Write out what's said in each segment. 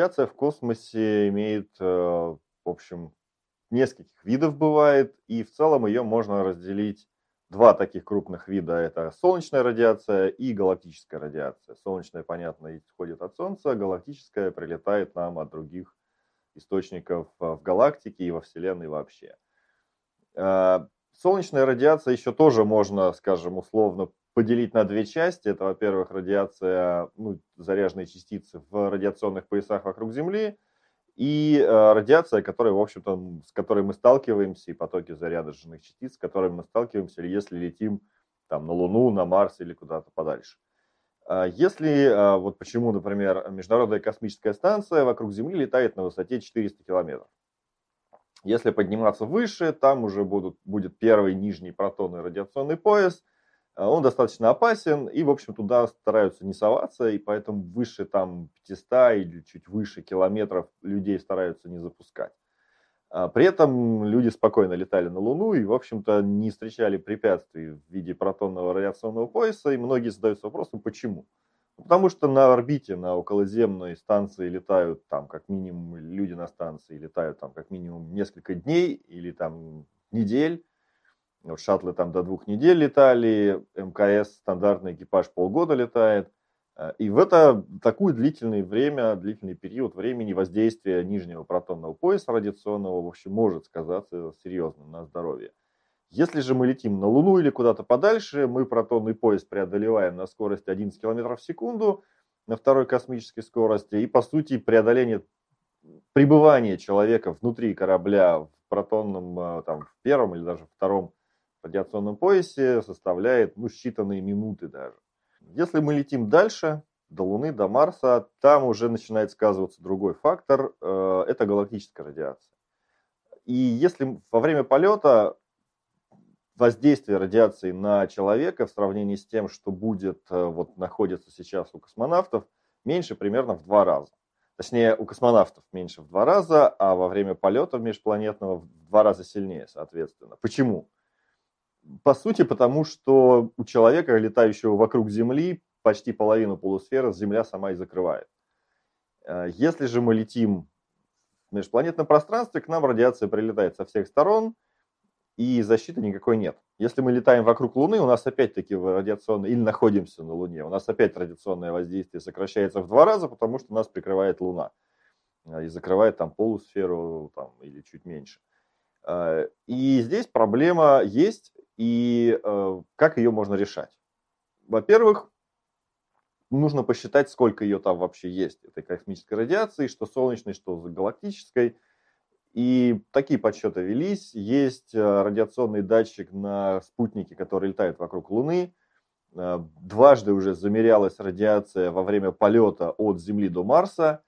Радиация в космосе имеет, э, в общем, нескольких видов бывает, и в целом ее можно разделить два таких крупных вида. Это солнечная радиация и галактическая радиация. Солнечная, понятно, исходит от Солнца, галактическая прилетает нам от других источников в галактике и во Вселенной вообще. Э, солнечная радиация еще тоже можно, скажем, условно поделить на две части. Это, во-первых, радиация, ну, заряженные частицы в радиационных поясах вокруг Земли, и э, радиация, которая, в общем-то, с которой мы сталкиваемся, и потоки заряженных частиц, с которыми мы сталкиваемся, если летим там, на Луну, на Марс или куда-то подальше. А если, э, вот почему, например, Международная космическая станция вокруг Земли летает на высоте 400 километров. Если подниматься выше, там уже будут, будет первый нижний протонный радиационный пояс, он достаточно опасен, и, в общем, туда стараются не соваться, и поэтому выше там 500 или чуть выше километров людей стараются не запускать. А, при этом люди спокойно летали на Луну и, в общем-то, не встречали препятствий в виде протонного радиационного пояса, и многие задаются вопросом, почему. Ну, потому что на орбите, на околоземной станции летают там как минимум, люди на станции летают там как минимум несколько дней или там недель, шаттлы там до двух недель летали, МКС стандартный экипаж полгода летает. Э, и в это такое длительное время, длительный период времени воздействия нижнего протонного пояса радиационного, в общем, может сказаться серьезно на здоровье. Если же мы летим на Луну или куда-то подальше, мы протонный пояс преодолеваем на скорости 11 км в секунду, на второй космической скорости, и по сути преодоление пребывания человека внутри корабля в протонном, э, там, в первом или даже втором радиационном поясе составляет ну, считанные минуты даже. Если мы летим дальше, до Луны, до Марса, там уже начинает сказываться другой фактор, э, это галактическая радиация. И если во время полета воздействие радиации на человека в сравнении с тем, что будет, э, вот находится сейчас у космонавтов, меньше примерно в два раза. Точнее, у космонавтов меньше в два раза, а во время полета межпланетного в два раза сильнее, соответственно. Почему? По сути, потому что у человека, летающего вокруг Земли, почти половину полусферы Земля сама и закрывает. Э, если же мы летим в межпланетном пространстве, к нам радиация прилетает со всех сторон, и защиты никакой нет. Если мы летаем вокруг Луны, у нас опять-таки радиационное, или находимся на Луне, у нас опять радиационное воздействие сокращается в два раза, потому что нас прикрывает Луна э, и закрывает там полусферу там, или чуть меньше. Э, и здесь проблема есть, и э, как ее можно решать? Во-первых, нужно посчитать, сколько ее там вообще есть, этой космической радиации, что солнечной, что галактической. И такие подсчеты велись. Есть э, радиационный датчик на спутнике, который летает вокруг Луны. Э, дважды уже замерялась радиация во время полета от Земли до Марса.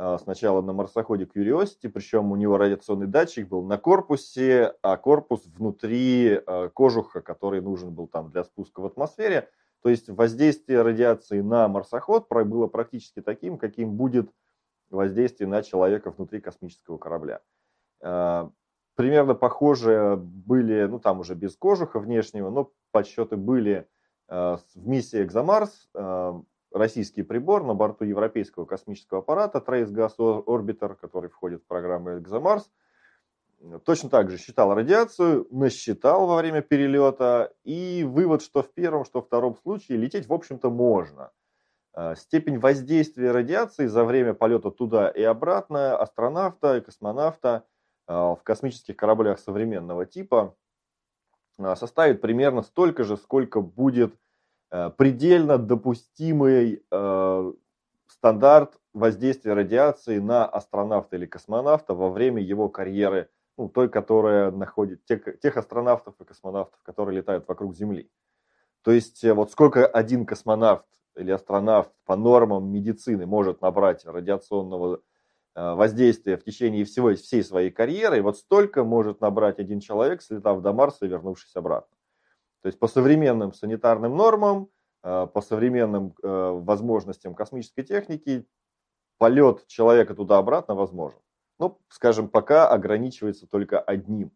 А, сначала на марсоходе Curiosity, причем у него радиационный датчик был на корпусе, а корпус внутри а, кожуха, который нужен был там для спуска в атмосфере. То есть воздействие радиации на марсоход было практически таким, каким будет воздействие на человека внутри космического корабля. А, примерно похожие были, ну там уже без кожуха внешнего, но подсчеты были в миссии «Экзомарс», российский прибор на борту европейского космического аппарата Trace Gas Orbiter, который входит в программу ExoMars, точно так же считал радиацию, насчитал во время перелета, и вывод, что в первом, что в втором случае лететь, в общем-то, можно. А, степень воздействия радиации за время полета туда и обратно астронавта и космонавта а, в космических кораблях современного типа а, составит примерно столько же, сколько будет предельно допустимый э, стандарт воздействия радиации на астронавта или космонавта во время его карьеры, ну, той, которая находит, тех, тех астронавтов и космонавтов, которые летают вокруг Земли. То есть э, вот сколько один космонавт или астронавт по нормам медицины может набрать радиационного воздействия в течение всего, всей своей карьеры, вот столько может набрать один человек, слетав до Марса и вернувшись обратно. То есть по современным санитарным нормам, э, по современным э, возможностям космической техники полет человека туда-обратно возможен. Ну, скажем, пока ограничивается только одним.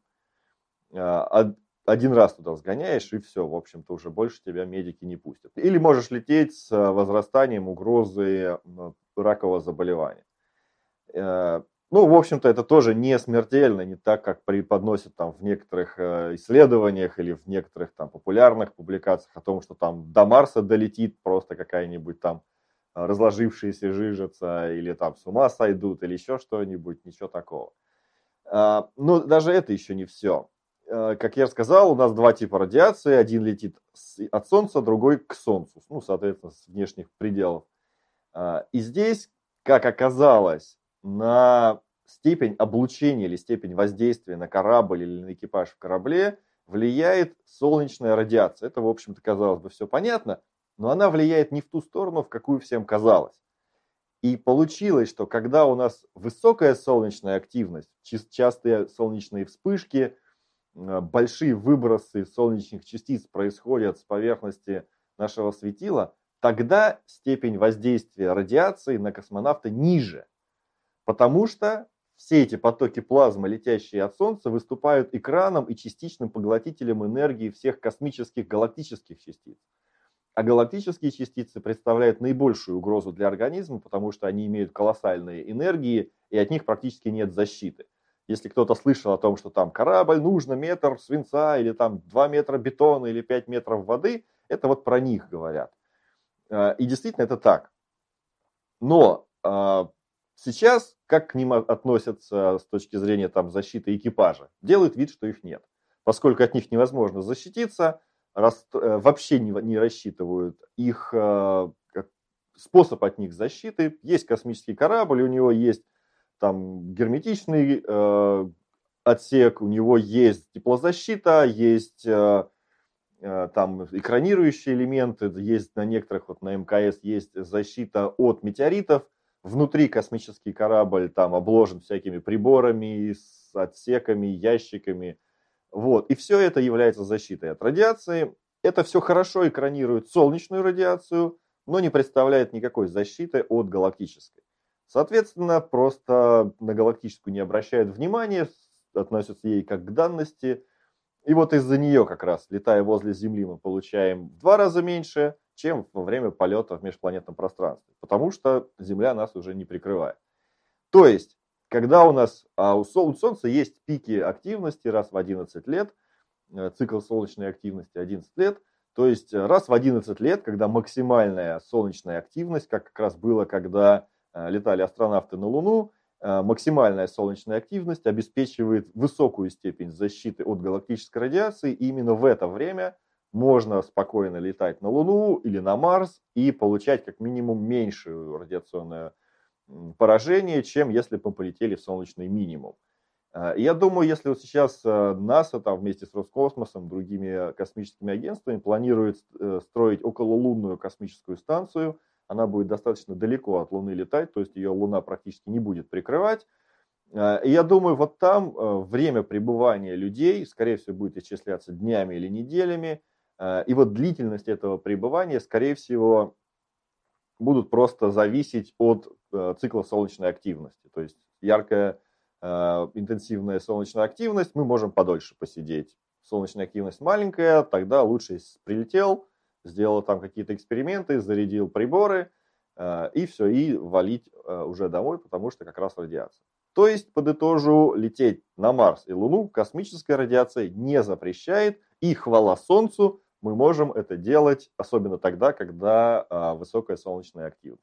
Э, один раз туда сгоняешь, и все, в общем-то, уже больше тебя медики не пустят. Или можешь лететь с возрастанием угрозы ракового заболевания. Ну, в общем-то, это тоже не смертельно, не так, как преподносят там в некоторых э, исследованиях или в некоторых там популярных публикациях о том, что там до Марса долетит просто какая-нибудь там э, разложившаяся жижица или там с ума сойдут или еще что-нибудь, ничего такого. А, но даже это еще не все. Э, как я сказал, у нас два типа радиации. Один летит от Солнца, другой к Солнцу, ну, соответственно, с внешних пределов. А, и здесь, как оказалось, на степень облучения или степень воздействия на корабль или на экипаж в корабле влияет солнечная радиация. Это, в общем-то, казалось бы, все понятно, но она влияет не в ту сторону, в какую всем казалось. И получилось, что когда у нас высокая солнечная активность, частые солнечные вспышки, э, большие выбросы солнечных частиц происходят с поверхности нашего светила, тогда степень воздействия радиации на космонавта ниже. Потому что все эти потоки плазмы, летящие от Солнца, выступают экраном и частичным поглотителем энергии всех космических галактических частиц. А галактические частицы представляют наибольшую угрозу для организма, потому что они имеют колоссальные энергии, и от них практически нет защиты. Если кто-то слышал о том, что там корабль, нужно метр свинца, или там 2 метра бетона, или 5 метров воды, это вот про них говорят. А, и действительно это так. Но а, Сейчас, как к ним относятся с точки зрения там, защиты экипажа? Делают вид, что их нет. Поскольку от них невозможно защититься, рас, э, вообще не, не рассчитывают их э, способ от них защиты. Есть космический корабль, у него есть там герметичный э, отсек, у него есть теплозащита, есть э, э, там экранирующие элементы, есть на некоторых, вот на МКС есть защита от метеоритов – внутри космический корабль там обложен всякими приборами, с отсеками, ящиками. Вот. И все это является защитой от радиации. Это все хорошо экранирует солнечную радиацию, но не представляет никакой защиты от галактической. Соответственно, просто на галактическую не обращают внимания, относятся ей как к данности. И вот из-за нее как раз, летая возле Земли, мы получаем в два раза меньше чем во время полета в межпланетном пространстве, потому что Земля нас уже не прикрывает. То есть, когда у нас а у Солнца есть пики активности раз в 11 лет, э, цикл солнечной активности 11 лет, то есть э, раз в 11 лет, когда максимальная солнечная активность, как как раз было, когда э, летали астронавты на Луну, максимальная солнечная активность обеспечивает высокую степень защиты от галактической радиации, и именно в это время можно спокойно летать на Луну или на Марс и получать как минимум меньшее радиационное поражение, чем если бы мы полетели в солнечный минимум. А, я думаю, если вот сейчас э, НАСА там вместе с Роскосмосом, другими космическими агентствами планирует э, строить окололунную космическую станцию, она будет достаточно далеко от Луны летать, то есть ее Луна практически не будет прикрывать. И я думаю, вот там э, время пребывания людей, скорее всего, будет исчисляться днями или неделями, Э, и вот длительность этого пребывания, скорее всего, будут просто зависеть от э, цикла солнечной активности. То есть яркая э, интенсивная солнечная активность, мы можем подольше посидеть. Солнечная активность маленькая, тогда лучше прилетел, сделал там какие-то эксперименты, зарядил приборы, и все, и валить уже домой, потому что как раз радиация. То есть, подытожу, лететь на Марс и Луну космическая радиация не запрещает, и хвала Солнцу, мы можем это делать, особенно тогда, когда а, высокая солнечная активность.